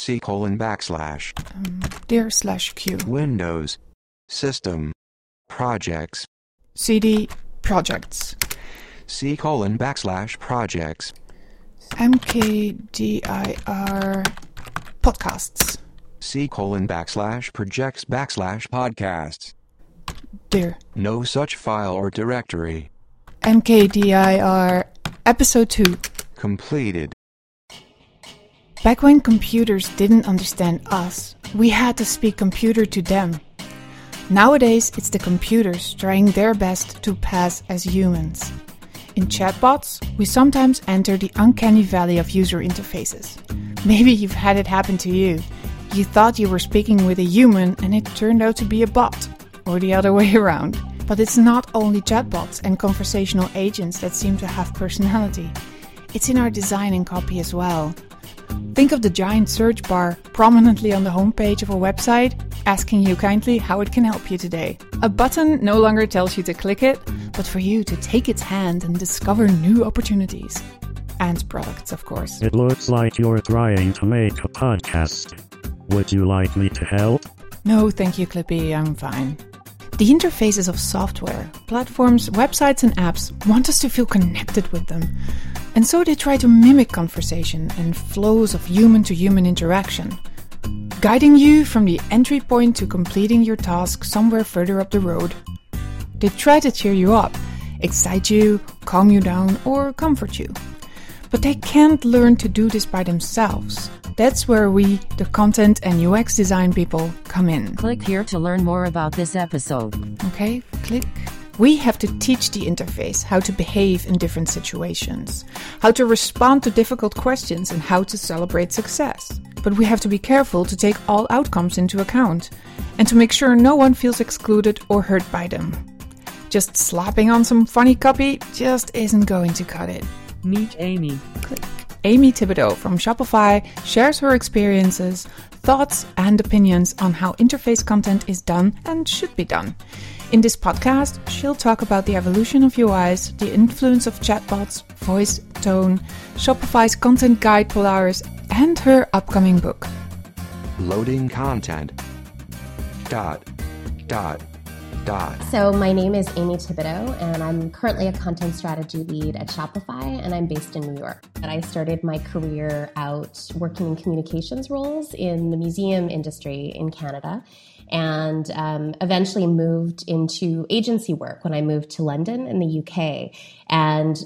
C colon backslash Dir slash Q. Windows System Projects CD projects. C colon backslash projects MKDIR podcasts. C colon backslash projects backslash podcasts. Dir. No such file or directory. MKDIR episode 2. Completed. Back when computers didn't understand us, we had to speak computer to them. Nowadays, it's the computers trying their best to pass as humans. In chatbots, we sometimes enter the uncanny valley of user interfaces. Maybe you've had it happen to you. You thought you were speaking with a human and it turned out to be a bot, or the other way around. But it's not only chatbots and conversational agents that seem to have personality. It's in our design and copy as well. Think of the giant search bar prominently on the homepage of a website, asking you kindly how it can help you today. A button no longer tells you to click it, but for you to take its hand and discover new opportunities. And products, of course. It looks like you're trying to make a podcast. Would you like me to help? No, thank you, Clippy, I'm fine. The interfaces of software, platforms, websites, and apps want us to feel connected with them. And so they try to mimic conversation and flows of human to human interaction, guiding you from the entry point to completing your task somewhere further up the road. They try to cheer you up, excite you, calm you down, or comfort you. But they can't learn to do this by themselves. That's where we, the content and UX design people, come in. Click here to learn more about this episode. Okay, click. We have to teach the interface how to behave in different situations, how to respond to difficult questions, and how to celebrate success. But we have to be careful to take all outcomes into account and to make sure no one feels excluded or hurt by them. Just slapping on some funny copy just isn't going to cut it. Meet Amy. Click. Amy Thibodeau from Shopify shares her experiences, thoughts, and opinions on how interface content is done and should be done. In this podcast, she'll talk about the evolution of UIs, the influence of chatbots, voice, tone, Shopify's content guide Polaris, and her upcoming book. Loading content. Dot. Dot. Dot. So, my name is Amy Thibodeau, and I'm currently a content strategy lead at Shopify, and I'm based in New York. And I started my career out working in communications roles in the museum industry in Canada, and um, eventually moved into agency work when I moved to London in the UK. And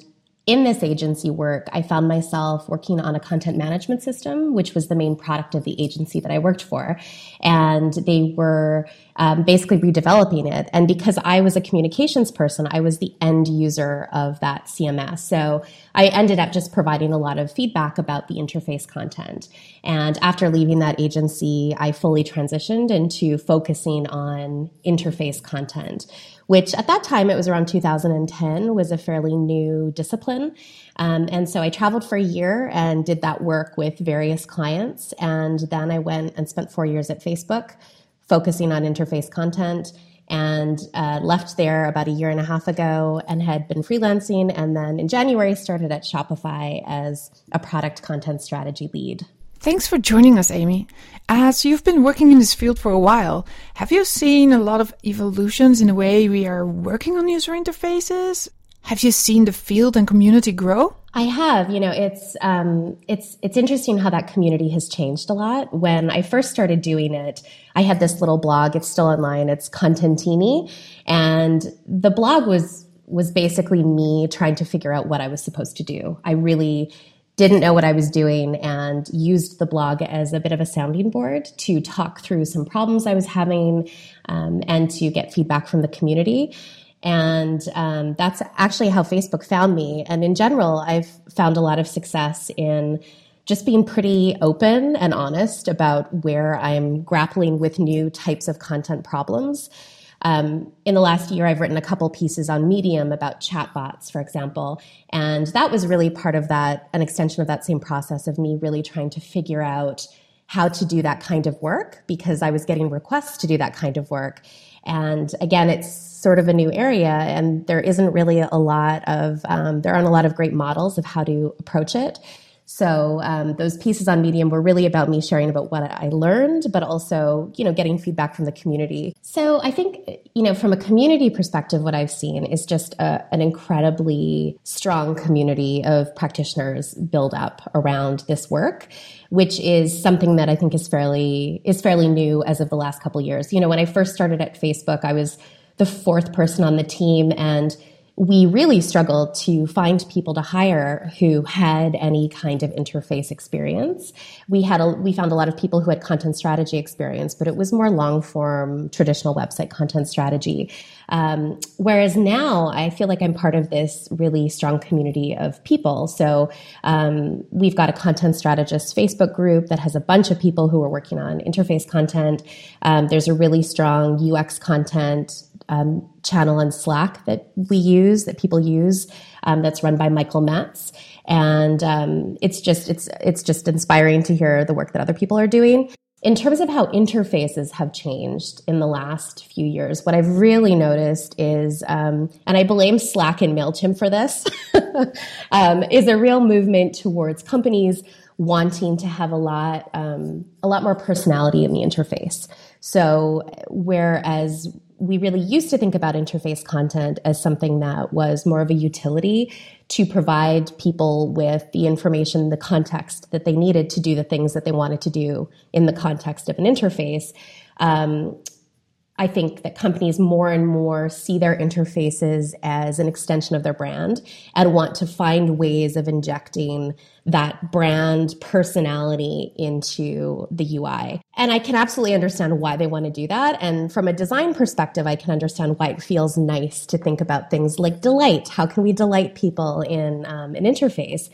in this agency work, I found myself working on a content management system, which was the main product of the agency that I worked for. And they were um, basically redeveloping it. And because I was a communications person, I was the end user of that CMS. So I ended up just providing a lot of feedback about the interface content. And after leaving that agency, I fully transitioned into focusing on interface content which at that time it was around 2010 was a fairly new discipline. Um, and so i traveled for a year and did that work with various clients. And then i went and spent four years at facebook focusing on interface content and uh, left there about a year and a half ago and had been freelancing. And then in january started at shopify as a product content strategy lead Thanks for joining us, Amy. As you've been working in this field for a while, have you seen a lot of evolutions in the way we are working on user interfaces? Have you seen the field and community grow? I have. You know, it's um, it's it's interesting how that community has changed a lot. When I first started doing it, I had this little blog. It's still online. It's Contentini, and the blog was was basically me trying to figure out what I was supposed to do. I really didn't know what I was doing and used the blog as a bit of a sounding board to talk through some problems I was having um, and to get feedback from the community. And um, that's actually how Facebook found me. And in general, I've found a lot of success in just being pretty open and honest about where I'm grappling with new types of content problems. Um, in the last year, I've written a couple pieces on Medium about chatbots, for example. And that was really part of that, an extension of that same process of me really trying to figure out how to do that kind of work because I was getting requests to do that kind of work. And again, it's sort of a new area, and there isn't really a lot of, um, there aren't a lot of great models of how to approach it. So um, those pieces on Medium were really about me sharing about what I learned, but also, you know, getting feedback from the community. So I think, you know, from a community perspective, what I've seen is just a, an incredibly strong community of practitioners build up around this work, which is something that I think is fairly is fairly new as of the last couple years. You know, when I first started at Facebook, I was the fourth person on the team and we really struggled to find people to hire who had any kind of interface experience. We had a, we found a lot of people who had content strategy experience, but it was more long form traditional website content strategy. Um, whereas now I feel like I'm part of this really strong community of people. So um, we've got a content strategist Facebook group that has a bunch of people who are working on interface content. Um, there's a really strong UX content um, channel on Slack that we use, that people use, um, that's run by Michael Metts, and um, it's just it's it's just inspiring to hear the work that other people are doing. In terms of how interfaces have changed in the last few years, what I've really noticed is, um, and I blame Slack and Mailchimp for this, um, is a real movement towards companies wanting to have a lot um, a lot more personality in the interface. So whereas we really used to think about interface content as something that was more of a utility to provide people with the information, the context that they needed to do the things that they wanted to do in the context of an interface. Um, I think that companies more and more see their interfaces as an extension of their brand and want to find ways of injecting that brand personality into the UI. And I can absolutely understand why they want to do that. And from a design perspective, I can understand why it feels nice to think about things like delight. How can we delight people in um, an interface?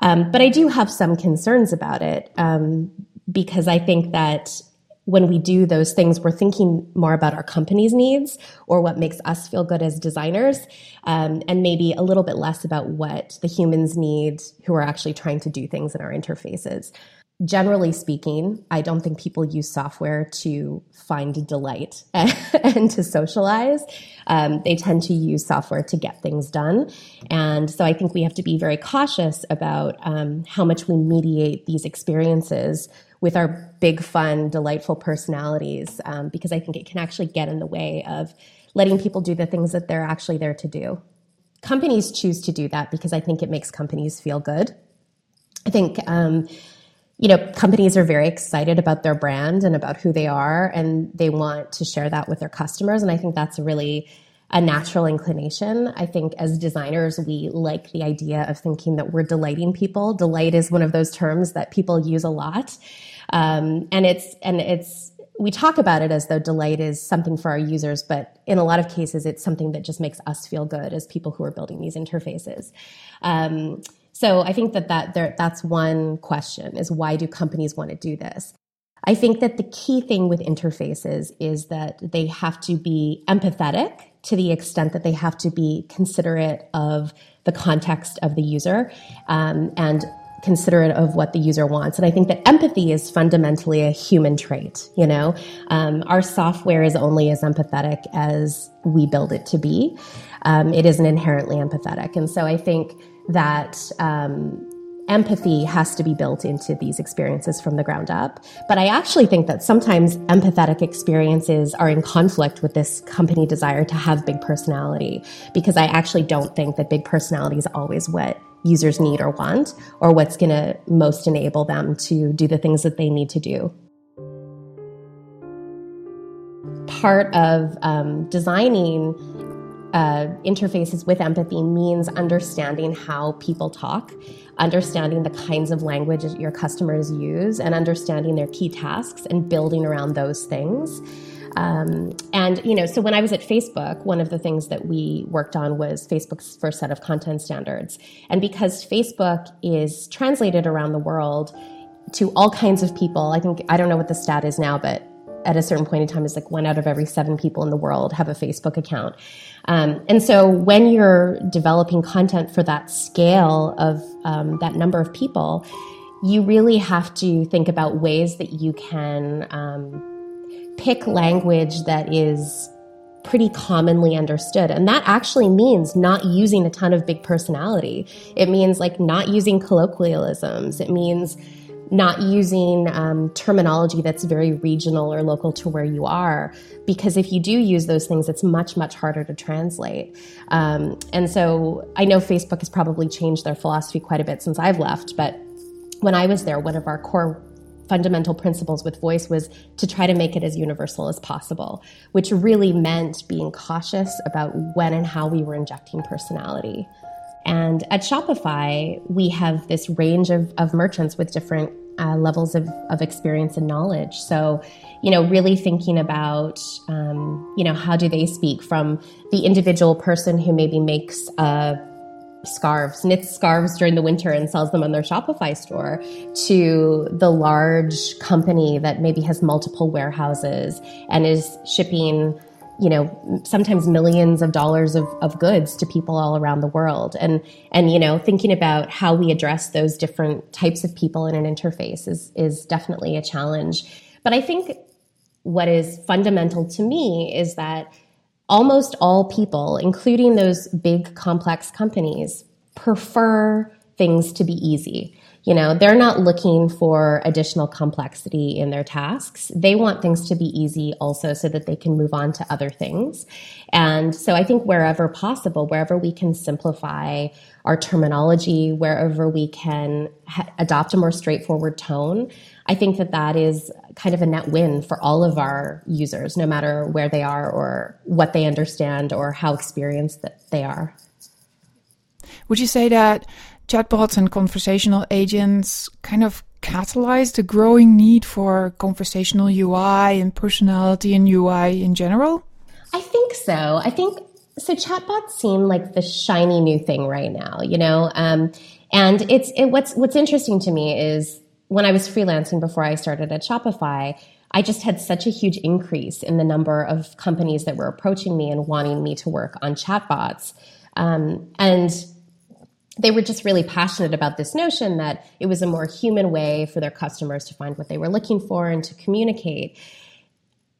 Um, but I do have some concerns about it um, because I think that when we do those things, we're thinking more about our company's needs or what makes us feel good as designers, um, and maybe a little bit less about what the humans need who are actually trying to do things in our interfaces. Generally speaking, I don't think people use software to find delight and to socialize. Um, they tend to use software to get things done. And so I think we have to be very cautious about um, how much we mediate these experiences with our big, fun, delightful personalities, um, because I think it can actually get in the way of letting people do the things that they're actually there to do. Companies choose to do that because I think it makes companies feel good. I think, um, you know, companies are very excited about their brand and about who they are, and they want to share that with their customers. And I think that's a really a natural inclination. I think as designers, we like the idea of thinking that we're delighting people. Delight is one of those terms that people use a lot. Um, and it's, and it's, we talk about it as though delight is something for our users, but in a lot of cases, it's something that just makes us feel good as people who are building these interfaces. Um, so I think that, that there, that's one question is why do companies want to do this? I think that the key thing with interfaces is that they have to be empathetic to the extent that they have to be considerate of the context of the user um, and considerate of what the user wants. And I think that empathy is fundamentally a human trait. You know, um, our software is only as empathetic as we build it to be. Um, it isn't inherently empathetic, and so I think that um, empathy has to be built into these experiences from the ground up. But I actually think that sometimes empathetic experiences are in conflict with this company desire to have big personality because I actually don't think that big personality is always what users need or want or what's going to most enable them to do the things that they need to do. Part of um, designing uh, interfaces with empathy means understanding how people talk, understanding the kinds of language your customers use, and understanding their key tasks and building around those things. Um, and you know, so when I was at Facebook, one of the things that we worked on was Facebook's first set of content standards. And because Facebook is translated around the world to all kinds of people, I think I don't know what the stat is now, but at a certain point in time, it's like one out of every seven people in the world have a Facebook account. Um, and so when you're developing content for that scale of um, that number of people, you really have to think about ways that you can um, pick language that is pretty commonly understood. And that actually means not using a ton of big personality. It means like not using colloquialisms. It means not using um, terminology that's very regional or local to where you are. Because if you do use those things, it's much, much harder to translate. Um, and so I know Facebook has probably changed their philosophy quite a bit since I've left, but when I was there, one of our core fundamental principles with voice was to try to make it as universal as possible, which really meant being cautious about when and how we were injecting personality. And at Shopify, we have this range of, of merchants with different uh, levels of, of experience and knowledge. So, you know, really thinking about, um, you know, how do they speak from the individual person who maybe makes a scarves, knits scarves during the winter and sells them on their Shopify store, to the large company that maybe has multiple warehouses and is shipping you know sometimes millions of dollars of, of goods to people all around the world. And and you know thinking about how we address those different types of people in an interface is is definitely a challenge. But i think what is fundamental to me is that almost all people including those big complex companies prefer things to be easy you know, they're not looking for additional complexity in their tasks. They want things to be easy also so that they can move on to other things. And so I think wherever possible, wherever we can simplify our terminology, wherever we can ha- adopt a more straightforward tone, I think that that is kind of a net win for all of our users, no matter where they are or what they understand or how experienced that they are. Would you say that chatbots and conversational agents kind of catalyze the growing need for conversational UI and personality and UI in general? I think so. I think so. Chatbots seem like the shiny new thing right now, you know. Um, and it's it, what's what's interesting to me is when I was freelancing before I started at Shopify. I just had such a huge increase in the number of companies that were approaching me and wanting me to work on chatbots. Um, and they were just really passionate about this notion that it was a more human way for their customers to find what they were looking for and to communicate.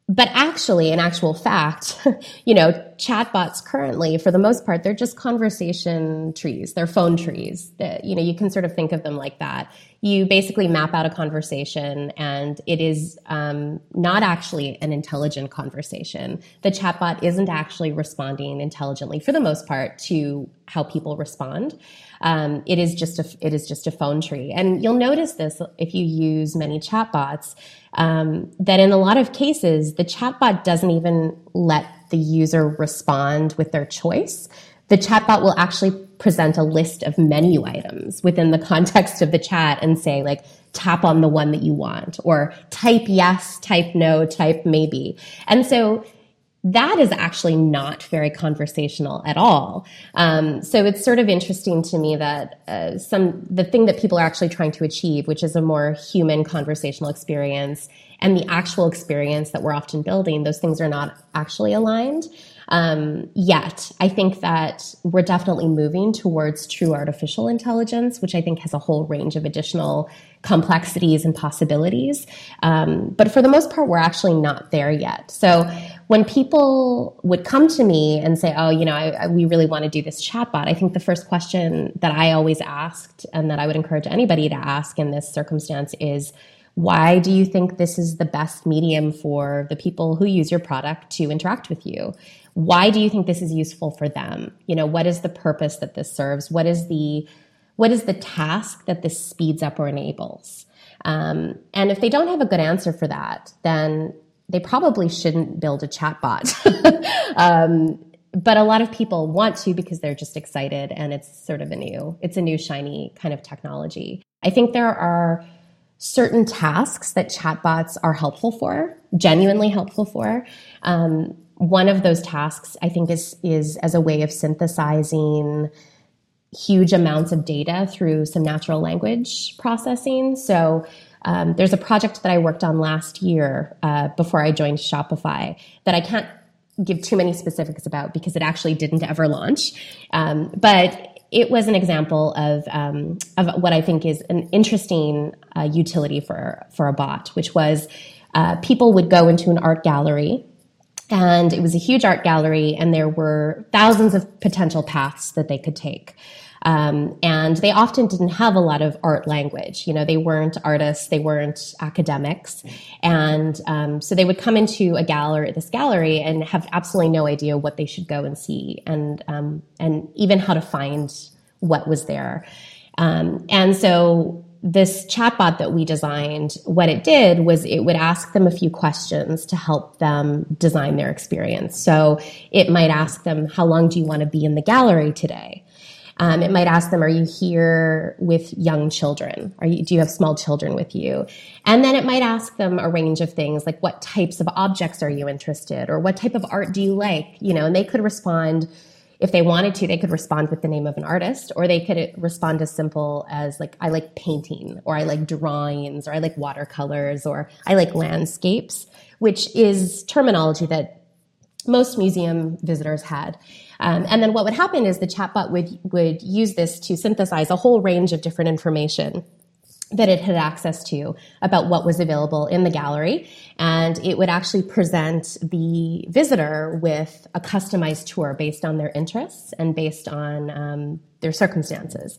But actually, in actual fact, you know, chatbots currently, for the most part, they're just conversation trees. They're phone trees. That, you know, you can sort of think of them like that. You basically map out a conversation, and it is um, not actually an intelligent conversation. The chatbot isn't actually responding intelligently, for the most part, to how people respond. Um, it is just a it is just a phone tree, and you'll notice this if you use many chatbots. Um, that in a lot of cases, the chatbot doesn't even let the user respond with their choice. The chatbot will actually present a list of menu items within the context of the chat and say like tap on the one that you want or type yes, type no, type maybe. And so that is actually not very conversational at all. Um, so it's sort of interesting to me that uh, some the thing that people are actually trying to achieve, which is a more human conversational experience, and the actual experience that we're often building, those things are not actually aligned um, yet. I think that we're definitely moving towards true artificial intelligence, which I think has a whole range of additional complexities and possibilities. Um, but for the most part, we're actually not there yet. So when people would come to me and say, "Oh, you know, I, I, we really want to do this chatbot," I think the first question that I always asked, and that I would encourage anybody to ask in this circumstance, is why do you think this is the best medium for the people who use your product to interact with you? Why do you think this is useful for them? You know, what is the purpose that this serves? What is the what is the task that this speeds up or enables? Um, and if they don't have a good answer for that, then they probably shouldn't build a chatbot. um, but a lot of people want to because they're just excited and it's sort of a new, it's a new shiny kind of technology. I think there are certain tasks that chatbots are helpful for, genuinely helpful for. Um, one of those tasks, I think, is is as a way of synthesizing huge amounts of data through some natural language processing. So. Um, there's a project that I worked on last year uh, before I joined Shopify that I can't give too many specifics about because it actually didn't ever launch. Um, but it was an example of um, of what I think is an interesting uh, utility for for a bot, which was uh, people would go into an art gallery And it was a huge art gallery, and there were thousands of potential paths that they could take. Um, and they often didn't have a lot of art language. You know, they weren't artists, they weren't academics, and um, so they would come into a gallery, this gallery, and have absolutely no idea what they should go and see, and um, and even how to find what was there. Um, and so this chatbot that we designed, what it did was it would ask them a few questions to help them design their experience. So it might ask them, how long do you want to be in the gallery today? Um, it might ask them, are you here with young children? Are you, do you have small children with you? And then it might ask them a range of things like what types of objects are you interested or what type of art do you like? You know, and they could respond if they wanted to, they could respond with the name of an artist, or they could respond as simple as like, I like painting, or I like drawings, or I like watercolors, or I like landscapes, which is terminology that most museum visitors had. Um, and then what would happen is the chatbot would would use this to synthesize a whole range of different information that it had access to about what was available in the gallery. And it would actually present the visitor with a customized tour based on their interests and based on um, their circumstances.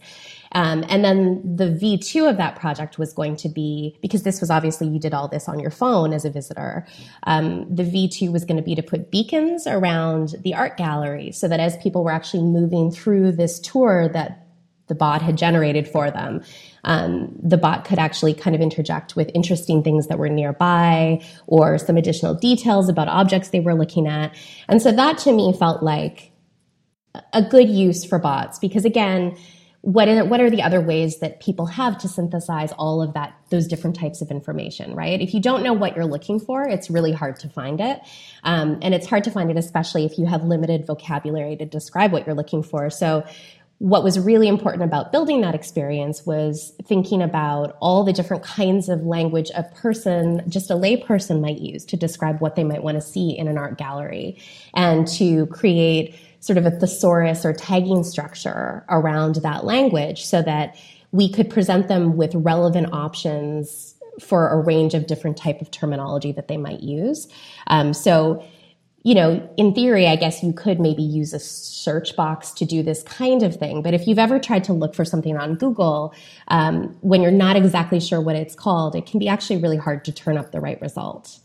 Um, and then the V2 of that project was going to be, because this was obviously you did all this on your phone as a visitor, um, the V2 was going to be to put beacons around the art gallery so that as people were actually moving through this tour that the bot had generated for them. Um, the bot could actually kind of interject with interesting things that were nearby or some additional details about objects they were looking at. And so that to me felt like a good use for bots because again, what are, what are the other ways that people have to synthesize all of that those different types of information right if you don't know what you're looking for it's really hard to find it um, and it's hard to find it especially if you have limited vocabulary to describe what you're looking for so what was really important about building that experience was thinking about all the different kinds of language a person, just a layperson might use to describe what they might want to see in an art gallery and to create sort of a thesaurus or tagging structure around that language so that we could present them with relevant options for a range of different type of terminology that they might use. Um, so you know, in theory, I guess you could maybe use a search box to do this kind of thing. But if you've ever tried to look for something on Google, um, when you're not exactly sure what it's called, it can be actually really hard to turn up the right result.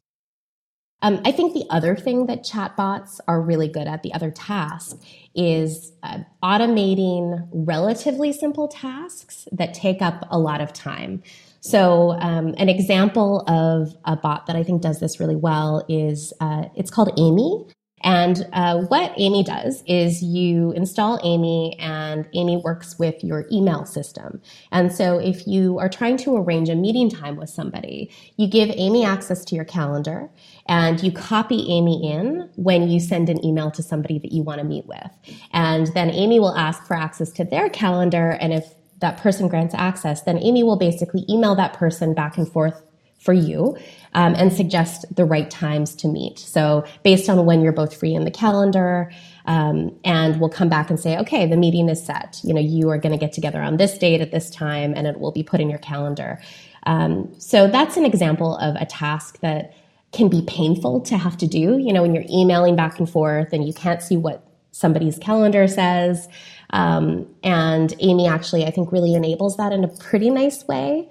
Um, I think the other thing that chatbots are really good at, the other task, is uh, automating relatively simple tasks that take up a lot of time. So, um, an example of a bot that I think does this really well is uh, it's called Amy. And uh, what Amy does is you install Amy, and Amy works with your email system. And so, if you are trying to arrange a meeting time with somebody, you give Amy access to your calendar and you copy Amy in when you send an email to somebody that you want to meet with. And then Amy will ask for access to their calendar. And if that person grants access, then Amy will basically email that person back and forth for you um, and suggest the right times to meet. So based on when you're both free in the calendar, um, and we'll come back and say, okay, the meeting is set. You know, you are going to get together on this date at this time, and it will be put in your calendar. Um, so that's an example of a task that can be painful to have to do. You know, when you're emailing back and forth and you can't see what somebody's calendar says. Um, and Amy actually, I think, really enables that in a pretty nice way.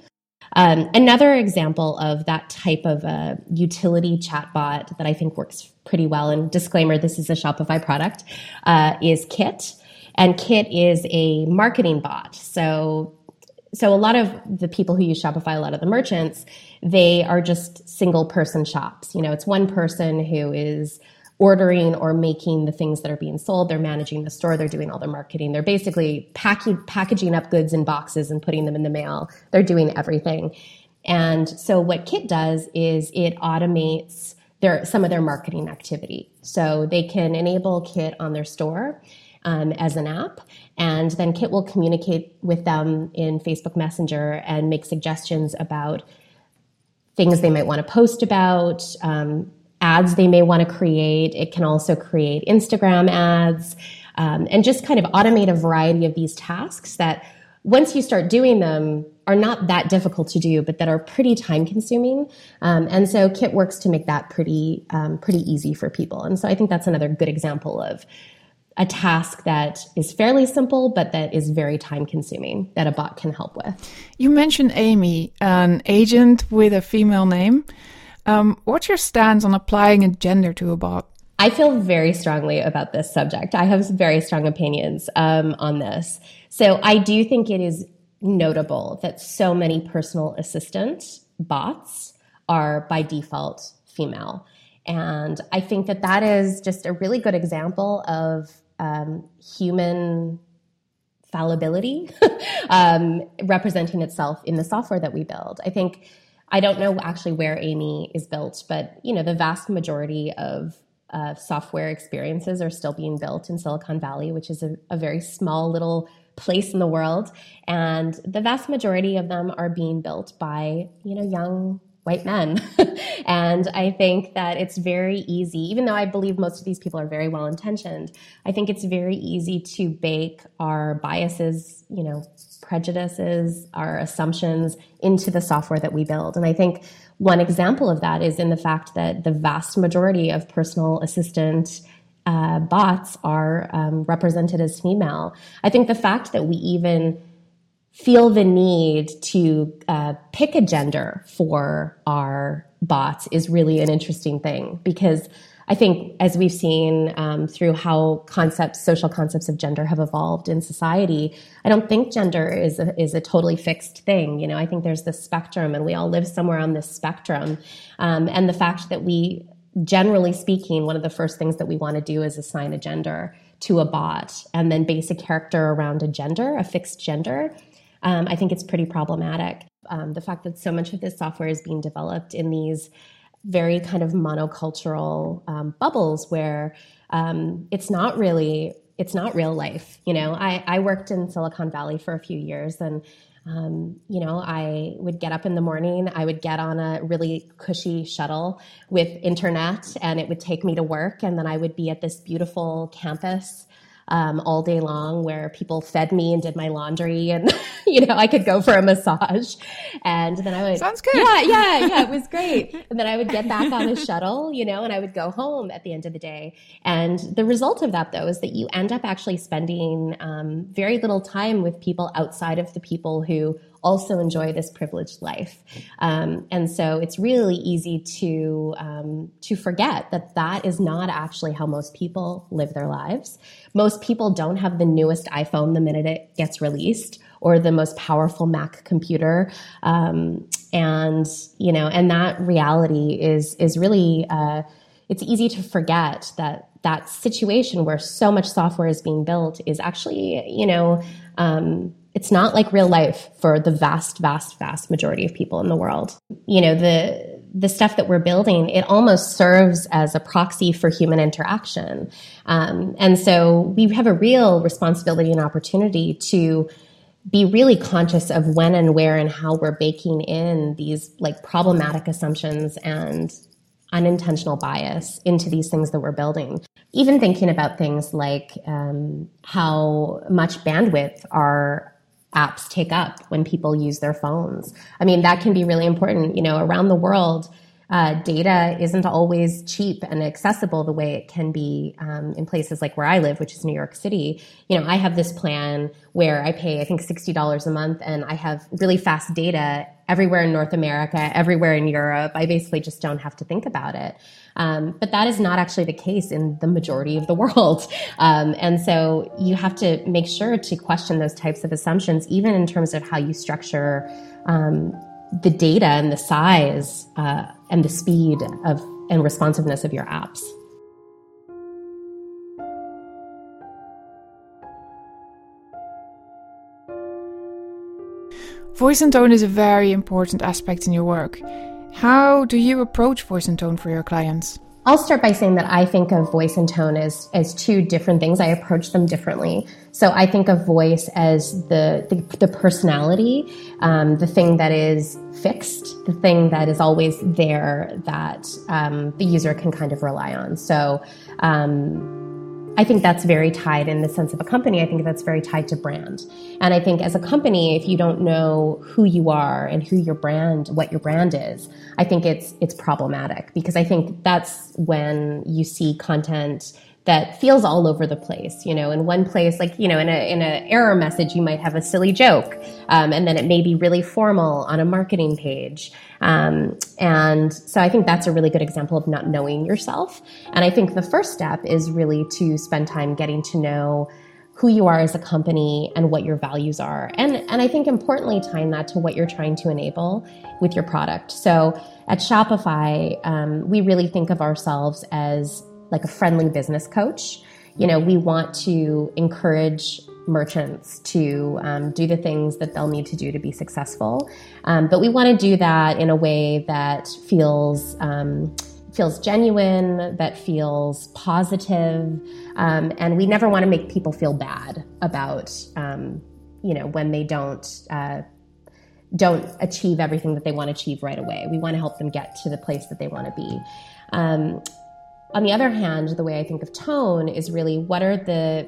Um, another example of that type of a utility chatbot that I think works pretty well, and disclaimer, this is a Shopify product, uh, is Kit. And Kit is a marketing bot. So, so a lot of the people who use Shopify, a lot of the merchants, they are just single person shops. You know, it's one person who is ordering or making the things that are being sold. They're managing the store. They're doing all the marketing. They're basically packaging up goods in boxes and putting them in the mail. They're doing everything. And so what Kit does is it automates their, some of their marketing activity. So they can enable Kit on their store um, as an app. And then Kit will communicate with them in Facebook Messenger and make suggestions about things they might want to post about, um, ads they may want to create. It can also create Instagram ads um, and just kind of automate a variety of these tasks that once you start doing them are not that difficult to do, but that are pretty time consuming. Um, and so Kit works to make that pretty um, pretty easy for people. And so I think that's another good example of a task that is fairly simple, but that is very time consuming that a bot can help with. You mentioned Amy, an agent with a female name. Um, what's your stance on applying a gender to a bot? I feel very strongly about this subject. I have very strong opinions um, on this. So I do think it is notable that so many personal assistant bots are by default female. And I think that that is just a really good example of um, human fallibility um, representing itself in the software that we build. I think I don't know actually where Amy is built, but you know the vast majority of uh, software experiences are still being built in Silicon Valley, which is a, a very small little place in the world, and the vast majority of them are being built by you know young white men. and I think that it's very easy, even though I believe most of these people are very well intentioned, I think it's very easy to bake our biases, you know, prejudices, our assumptions into the software that we build. And I think one example of that is in the fact that the vast majority of personal assistant uh, bots are um, represented as female. I think the fact that we even feel the need to uh, pick a gender for our bots is really an interesting thing because I think, as we've seen um, through how concepts, social concepts of gender have evolved in society, I don't think gender is a, is a totally fixed thing. You know, I think there's this spectrum, and we all live somewhere on this spectrum. Um, and the fact that we, generally speaking, one of the first things that we want to do is assign a gender to a bot, and then base a character around a gender, a fixed gender um, I think it's pretty problematic. Um, the fact that so much of this software is being developed in these very kind of monocultural um, bubbles where um, it's not really it's not real life. You know, I, I worked in Silicon Valley for a few years and um, you know, I would get up in the morning, I would get on a really cushy shuttle with internet, and it would take me to work. And then I would be at this beautiful campus um, all day long where people fed me and did my laundry and you know I could go for a massage. And then I would sounds good. Yeah yeah yeah it was great. And then I would get back on a shuttle you know and I would go home at the end of the day. And the result of that though is that you end up actually spending um, very little time with people outside of the people who also enjoy this privileged life. Um, and so it's really easy to um, to forget that that is not actually how most people live their lives. Most people don't have the newest iPhone the minute it gets released or the most powerful Mac computer. Um, and you know, and that reality is is really uh, it's easy to forget that that situation where so much software is being built is actually you know um, it's not like real life for the vast, vast, vast majority of people in the world. You know, the the stuff that we're building, it almost serves as a proxy for human interaction. Um, and so we have a real responsibility and opportunity to be really conscious of when and where and how we're baking in these like problematic assumptions and unintentional bias into these things that we're building. Even thinking about things like um, how much bandwidth our apps take up when people use their phones. I mean, that can be really important. You know, around the world, uh, data isn't always cheap and accessible the way it can be um, in places like where I live, which is New York City. You know, I have this plan where I pay, I think, $60 a month and I have really fast data everywhere in North America, everywhere in Europe. I basically just don't have to think about it. Um, but that is not actually the case in the majority of the world. Um, and so you have to make sure to question those types of assumptions, even in terms of how you structure um, the data and the size uh, and the speed of and responsiveness of your apps. Voice and tone is a very important aspect in your work. How do you approach voice and tone for your clients? I'll start by saying that I think of voice and tone as, as two different things. I approach them differently. So I think of voice as the, the, the personality, um, the thing that is fixed, the thing that is always there that um, the user can kind of rely on. So um, I think that's very tied in the sense of a company. I think that's very tied to brand. And I think as a company, if you don't know who you are and who your brand, what your brand is, I think it's it's problematic because I think that's when you see content that feels all over the place. You know, in one place, like you know, in a in an error message, you might have a silly joke, um, and then it may be really formal on a marketing page. Um, and so I think that's a really good example of not knowing yourself. And I think the first step is really to spend time getting to know who you are as a company and what your values are. And, and I think importantly, tying that to what you're trying to enable with your product. So at Shopify, um, we really think of ourselves as like a friendly business coach. You know, we want to encourage merchants to um, do the things that they'll need to do to be successful. Um, but we want to do that in a way that feels um, feels genuine, that feels positive, um, and we never want to make people feel bad about um, you know when they don't. Uh, don't achieve everything that they want to achieve right away. We want to help them get to the place that they want to be. Um, on the other hand, the way I think of tone is really what are the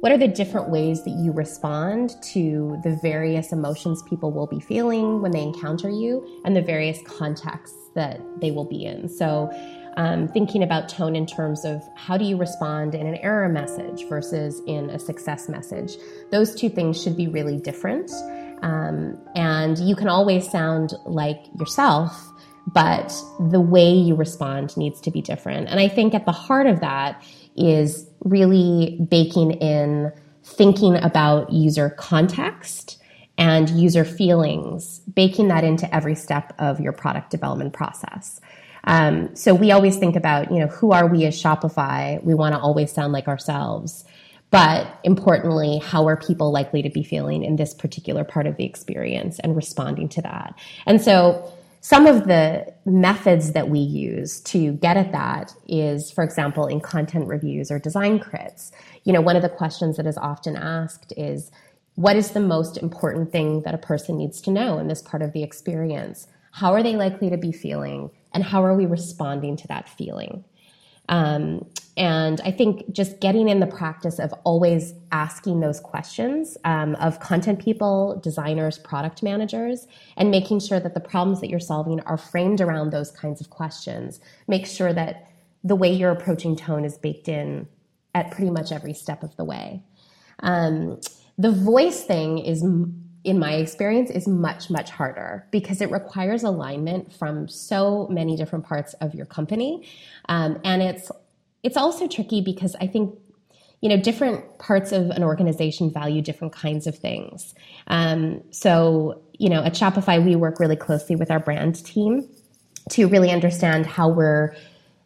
what are the different ways that you respond to the various emotions people will be feeling when they encounter you and the various contexts that they will be in? So, um, thinking about tone in terms of how do you respond in an error message versus in a success message. Those two things should be really different. Um, and you can always sound like yourself but the way you respond needs to be different. And I think at the heart of that is really baking in thinking about user context and user feelings, baking that into every step of your product development process. Um, so we always think about, you know, who are we as Shopify? We want to always sound like ourselves. But importantly, how are people likely to be feeling in this particular part of the experience and responding to that? And so some of the methods that we use to get at that is, for example, in content reviews or design crits. You know, one of the questions that is often asked is, what is the most important thing that a person needs to know in this part of the experience? How are they likely to be feeling? And how are we responding to that feeling? Um, and I think just getting in the practice of always asking those questions um, of content people, designers, product managers, and making sure that the problems that you're solving are framed around those kinds of questions. Make sure that the way you're approaching tone is baked in at pretty much every step of the way. Um, the voice thing is in my experience is much much harder because it requires alignment from so many different parts of your company. Um, and it's it's also tricky because i think you know different parts of an organization value different kinds of things. Um, so you know at shopify we work really closely with our brand team to really understand how we're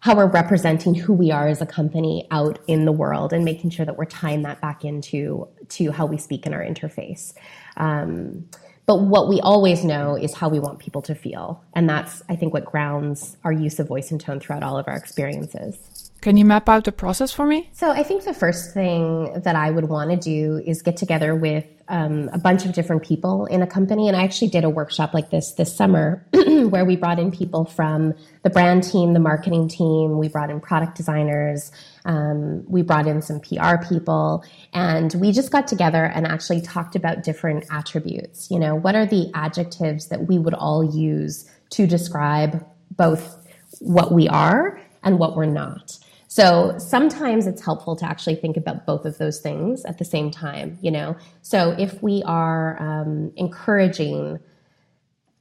how we're representing who we are as a company out in the world and making sure that we're tying that back into to how we speak in our interface. Um, but what we always know is how we want people to feel. And that's, I think, what grounds our use of voice and tone throughout all of our experiences. Can you map out the process for me? So I think the first thing that I would want to do is get together with um, a bunch of different people in a company. And I actually did a workshop like this this summer where we brought in people from the brand team, the marketing team, we brought in product designers, um, we brought in some PR people, and we just got together and actually talked about different attributes. You know, what are the adjectives that we would all use to describe both what we are and what we're not? So sometimes it's helpful to actually think about both of those things at the same time, you know? So if we are um, encouraging,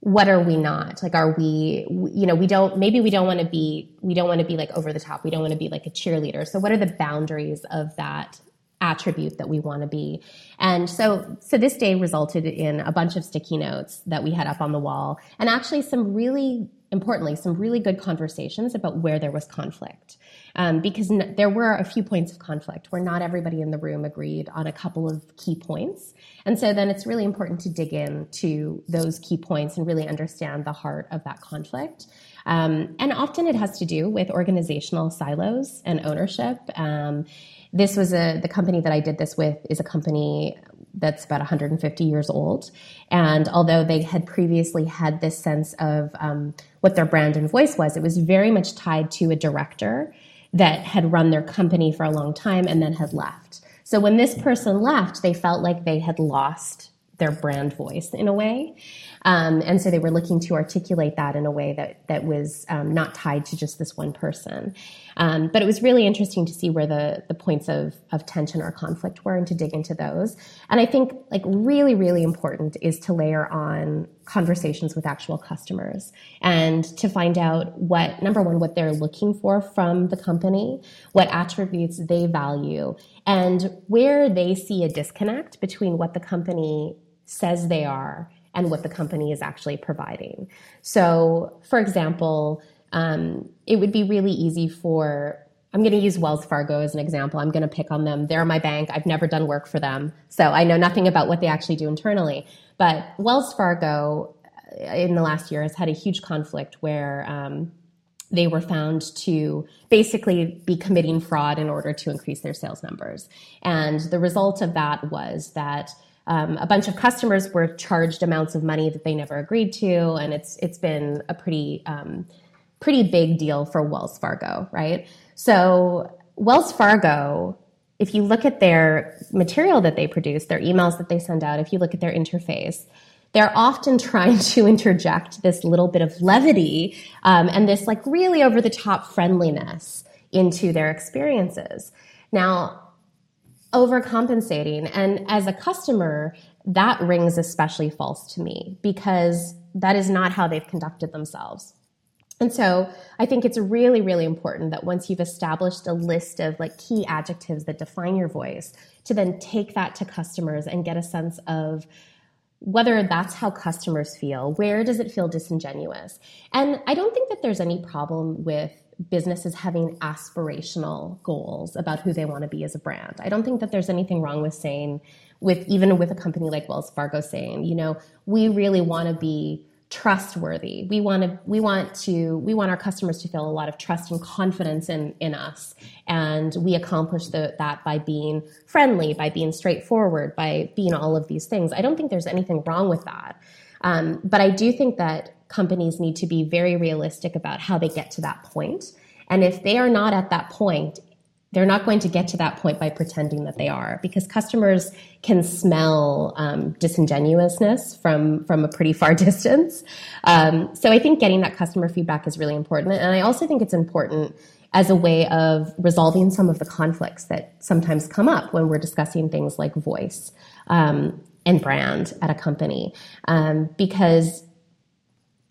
what are we not? Like, are we, you know, we don't, maybe we don't want to be, we don't want to be like over the top. We don't want to be like a cheerleader. So what are the boundaries of that attribute that we want to be. And so, so this day resulted in a bunch of sticky notes that we had up on the wall and actually some really importantly, some really good conversations about where there was conflict. Um, because n- there were a few points of conflict where not everybody in the room agreed on a couple of key points. And so then it's really important to dig in to those key points and really understand the heart of that conflict. Um, and often it has to do with organizational silos and ownership. Um, this was a the company that I did this with is a company that's about 150 years old. And although they had previously had this sense of um, what their brand and voice was, it was very much tied to a director that had run their company for a long time and then had left. So when this person left, they felt like they had lost their brand voice in a way. Um, and so they were looking to articulate that in a way that that was um, not tied to just this one person. Um, but it was really interesting to see where the the points of of tension or conflict were, and to dig into those. And I think like really really important is to layer on conversations with actual customers and to find out what number one what they're looking for from the company, what attributes they value, and where they see a disconnect between what the company says they are and what the company is actually providing. So, for example, um, it would be really easy for I'm going to use Wells Fargo as an example. I'm going to pick on them. They're my bank. I've never done work for them. So I know nothing about what they actually do internally. But Wells Fargo uh, in the last year has had a huge conflict where um, they were found to basically be committing fraud in order to increase their sales numbers. And the result of that was that um, a bunch of customers were charged amounts of money that they never agreed to, and it's it's been a pretty um, pretty big deal for Wells Fargo, right? So Wells Fargo, if you look at their material that they produce, their emails that they send out, if you look at their interface, they're often trying to interject this little bit of levity um, and this like really over the top friendliness into their experiences. Now, overcompensating. And as a customer, that rings especially false to me because that is not how they've conducted themselves. And so I think it's really, really important that once you've established a list of like key adjectives that define your voice, to then take that to customers and get a sense of whether that's how customers feel. Where does it feel disingenuous? And I don't think that there's any problem with businesses having aspirational goals about who they want to be as a brand. I don't think that there's anything wrong with saying, with even with a company like Wells Fargo saying, you know, we really want to be trustworthy. We want to we want to we want our customers to feel a lot of trust and confidence in in us, and we accomplish the, that by being friendly, by being straightforward, by being all of these things. I don't think there's anything wrong with that, um, but I do think that companies need to be very realistic about how they get to that point. And if they are not at that point, they're not going to get to that point by pretending that they are because customers can smell um, disingenuousness from from a pretty far distance. Um, so i think getting that customer feedback is really important. And i also think it's important as a way of resolving some of the conflicts that sometimes come up when we're discussing things like voice um, and brand at a company. Um, because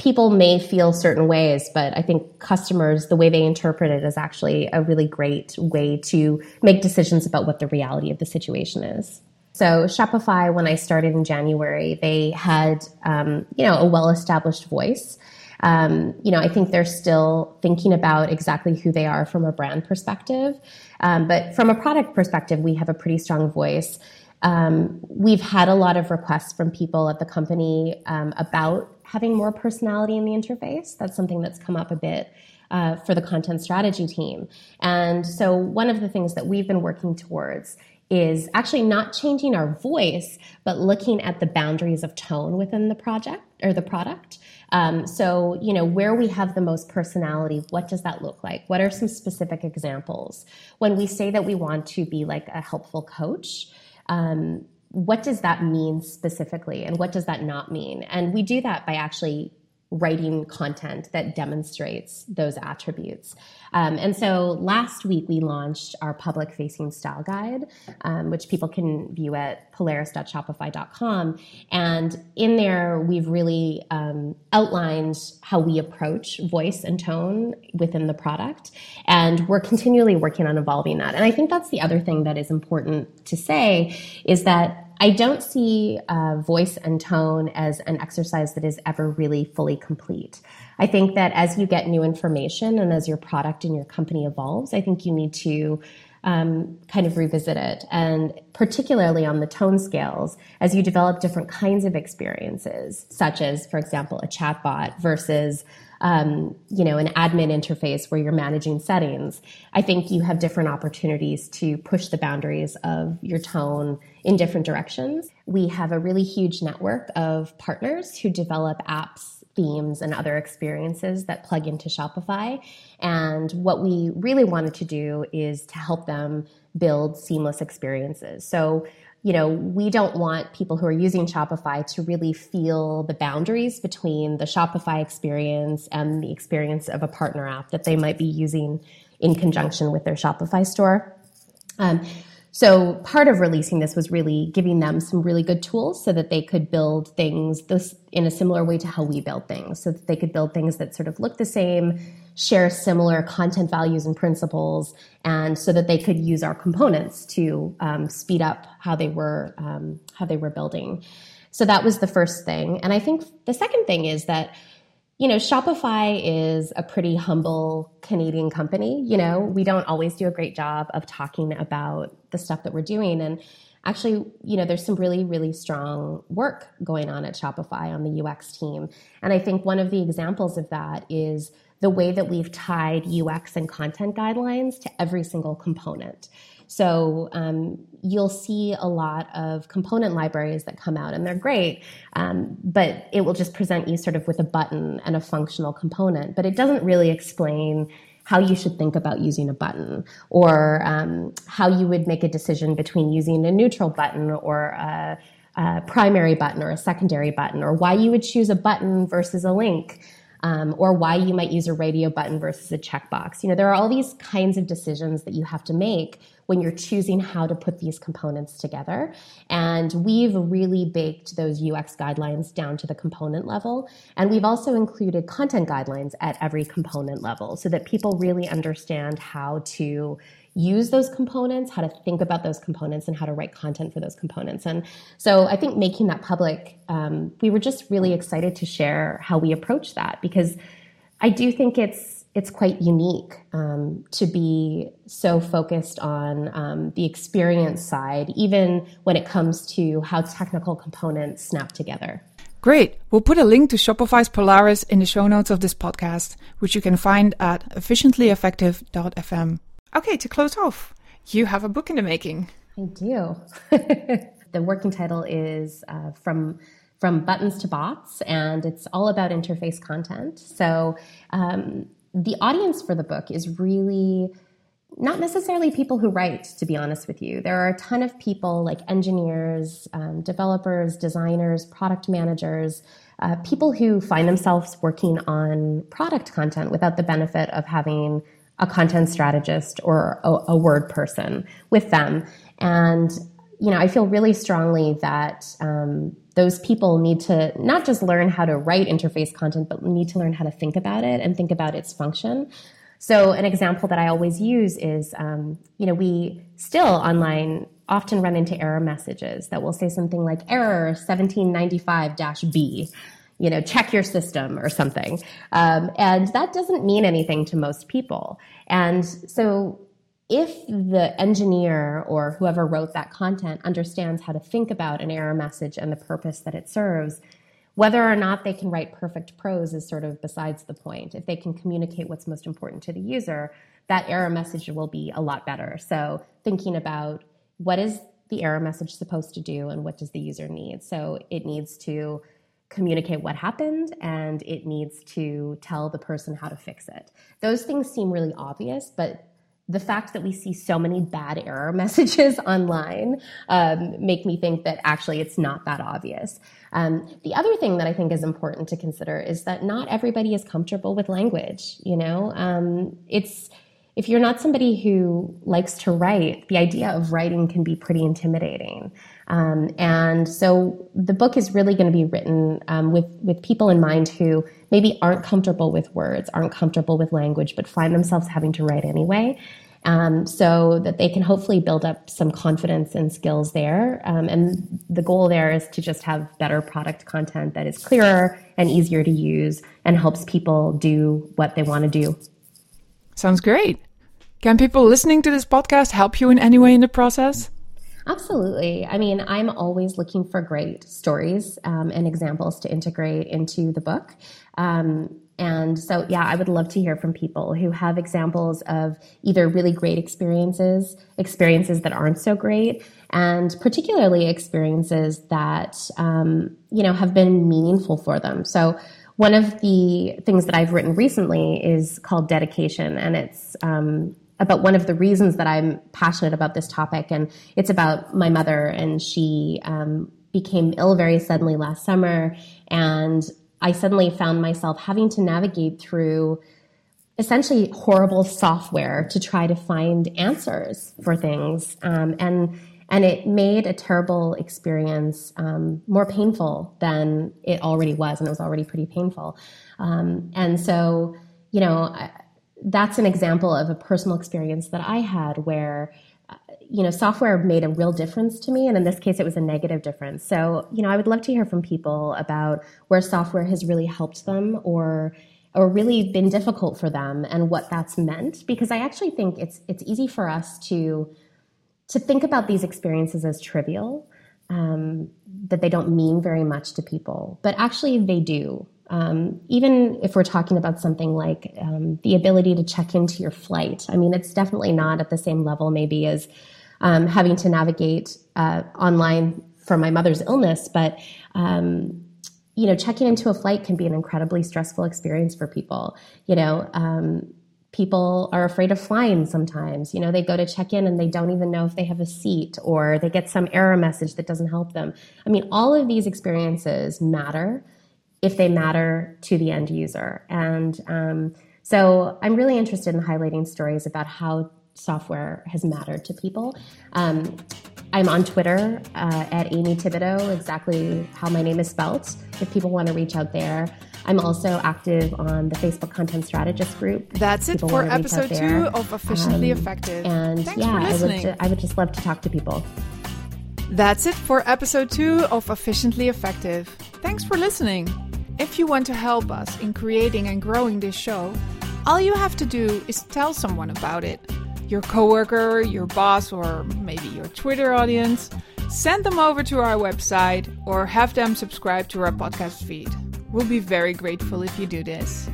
people may feel certain ways, but I think customers, the way they interpret it is actually a really great way to make decisions about what the reality of the situation is. So Shopify, when I started in January, they had, um, you know, a well-established voice. Um, you know, I think they're still thinking about exactly who they are from a brand perspective. Um, but from a product perspective, we have a pretty strong voice. Um, we've had a lot of requests from people at the company um, about having more personality in the interface. That's something that's come up a bit uh, for the content strategy team. And so, one of the things that we've been working towards is actually not changing our voice, but looking at the boundaries of tone within the project or the product. Um, so, you know, where we have the most personality, what does that look like? What are some specific examples? When we say that we want to be like a helpful coach, um, what does that mean specifically and what does that not mean? And we do that by actually writing content that demonstrates those attributes. Um, and so last week we launched our public facing style guide, um, which people can view at polaris.shopify.com. And in there, we've really um, outlined how we approach voice and tone within the product. And we're continually working on evolving that. And I think that's the other thing that is important to say is that I don't see uh, voice and tone as an exercise that is ever really fully complete. I think that as you get new information and as your product and your company evolves, I think you need to um, kind of revisit it. And particularly on the tone scales, as you develop different kinds of experiences, such as, for example, a chatbot versus um, you know, an admin interface where you're managing settings, I think you have different opportunities to push the boundaries of your tone in different directions. We have a really huge network of partners who develop apps themes and other experiences that plug into Shopify. And what we really wanted to do is to help them build seamless experiences. So, you know, we don't want people who are using Shopify to really feel the boundaries between the Shopify experience and the experience of a partner app that they might be using in conjunction with their Shopify store. Um, so part of releasing this was really giving them some really good tools so that they could build things this in a similar way to how we build things, so that they could build things that sort of look the same, share similar content values and principles, and so that they could use our components to um, speed up how they were um, how they were building. So that was the first thing, and I think the second thing is that you know, Shopify is a pretty humble Canadian company. You know, we don't always do a great job of talking about the stuff that we're doing. And actually, you know, there's some really, really strong work going on at Shopify on the UX team. And I think one of the examples of that is the way that we've tied UX and content guidelines to every single component. So um, you'll see a lot of component libraries that come out, and they're great, um, but it will just present you sort of with a button and a functional component, but it doesn't really explain how you should think about using a button or um, how you would make a decision between using a neutral button or a, a, primary button or a secondary button or why you would choose a button versus a link um, or why you might use a radio button versus a checkbox you know there are all these kinds of decisions that you have to make when you're choosing how to put these components together. And we've really baked those UX guidelines down to the component level. And we've also included content guidelines at every component level so that people really understand how to use those components, how to think about those components, and how to write content for those components. And so I think making that public, um, we were just really excited to share how we approach that because I do think it's it's quite unique um, to be so focused on um, the experience side, even when it comes to how technical components snap together. Great. We'll put a link to Shopify's Polaris in the show notes of this podcast, which you can find at efficientlyeffective.fm. Okay, to close off, you have a book in the making. I do. the working title is uh, From from buttons to bots, and it's all about interface content. So um, the audience for the book is really not necessarily people who write, to be honest with you. There are a ton of people like engineers, um, developers, designers, product managers, uh, people who find themselves working on product content without the benefit of having a content strategist or a, a word person with them. And you know, I feel really strongly that um, those people need to not just learn how to write interface content, but need to learn how to think about it and think about its function. So, an example that I always use is, um, you know, we still online often run into error messages that will say something like error 1795-B, you know, check your system or something. Um, and that doesn't mean anything to most people. And so if the engineer or whoever wrote that content understands how to think about an error message and the purpose that it serves, whether or not they can write perfect prose is sort of besides the point. If they can communicate what's most important to the user, that error message will be a lot better. So thinking about what is the error message supposed to do and what does the user need? So it needs to communicate what happened and it needs to tell the person how to fix it. Those things seem really obvious, but the fact that we see so many bad error messages online um, make me think that actually it's not that obvious. Um, the other thing that I think is important to consider is that not everybody is comfortable with language. You know, um, it's if you're not somebody who likes to write, the idea of writing can be pretty intimidating. Um, and so the book is really going to be written um, with with people in mind who maybe aren't comfortable with words, aren't comfortable with language, but find themselves having to write anyway. Um, so that they can hopefully build up some confidence and skills there. Um, and the goal there is to just have better product content that is clearer and easier to use and helps people do what they want to do. Sounds great. Can people listening to this podcast help you in any way in the process? Absolutely. I mean, I'm always looking for great stories um, and examples to integrate into the book. Um, and so, yeah, I would love to hear from people who have examples of either really great experiences, experiences that aren't so great, and particularly experiences that, um, you know, have been meaningful for them. So, one of the things that I've written recently is called Dedication, and it's um, about one of the reasons that I'm passionate about this topic, and it's about my mother, and she um, became ill very suddenly last summer, and I suddenly found myself having to navigate through essentially horrible software to try to find answers for things, um, and and it made a terrible experience um, more painful than it already was, and it was already pretty painful. Um, and so, you know, that's an example of a personal experience that I had where uh, you know software made a real difference to me and in this case it was a negative difference. So you know i would love to hear from people about where software has really helped them or or really been difficult for them and what that's meant because i actually think it's it's easy for us to to think about these experiences as trivial um, that they don't mean very much to people but actually they do um, even if we're talking about something like um, the ability to check into your flight, I mean, it's definitely not at the same level, maybe, as um, having to navigate uh, online for my mother's illness. But, um, you know, checking into a flight can be an incredibly stressful experience for people. You know, um, people are afraid of flying sometimes. You know, they go to check in and they don't even know if they have a seat or they get some error message that doesn't help them. I mean, all of these experiences matter if they matter to the end user. And um, so I'm really interested in highlighting stories about how software has mattered to people. Um, I'm on Twitter uh, at Amy Thibodeau, exactly how my name is spelt, if people want to reach out there. I'm also active on the Facebook Content Strategist group. That's it for episode two of Efficiently um, Effective. And Thanks yeah, I would, I would just love to talk to people. That's it for episode two of Efficiently Effective. Thanks for listening. If you want to help us in creating and growing this show, all you have to do is tell someone about it. Your coworker, your boss, or maybe your Twitter audience. Send them over to our website or have them subscribe to our podcast feed. We'll be very grateful if you do this.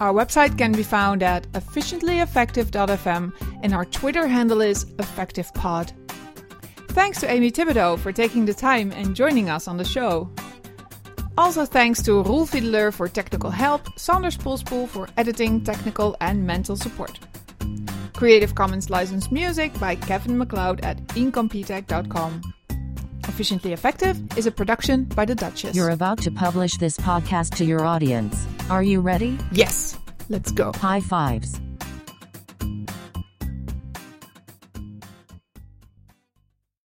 Our website can be found at efficientlyeffective.fm and our Twitter handle is EffectivePod. Thanks to Amy Thibodeau for taking the time and joining us on the show. Also thanks to Roel Fiedler for technical help, Sander Spoelspoel for editing, technical and mental support. Creative Commons licensed music by Kevin MacLeod at incompetech.com. Efficiently Effective is a production by the Duchess. You're about to publish this podcast to your audience. Are you ready? Yes. Let's go. High fives.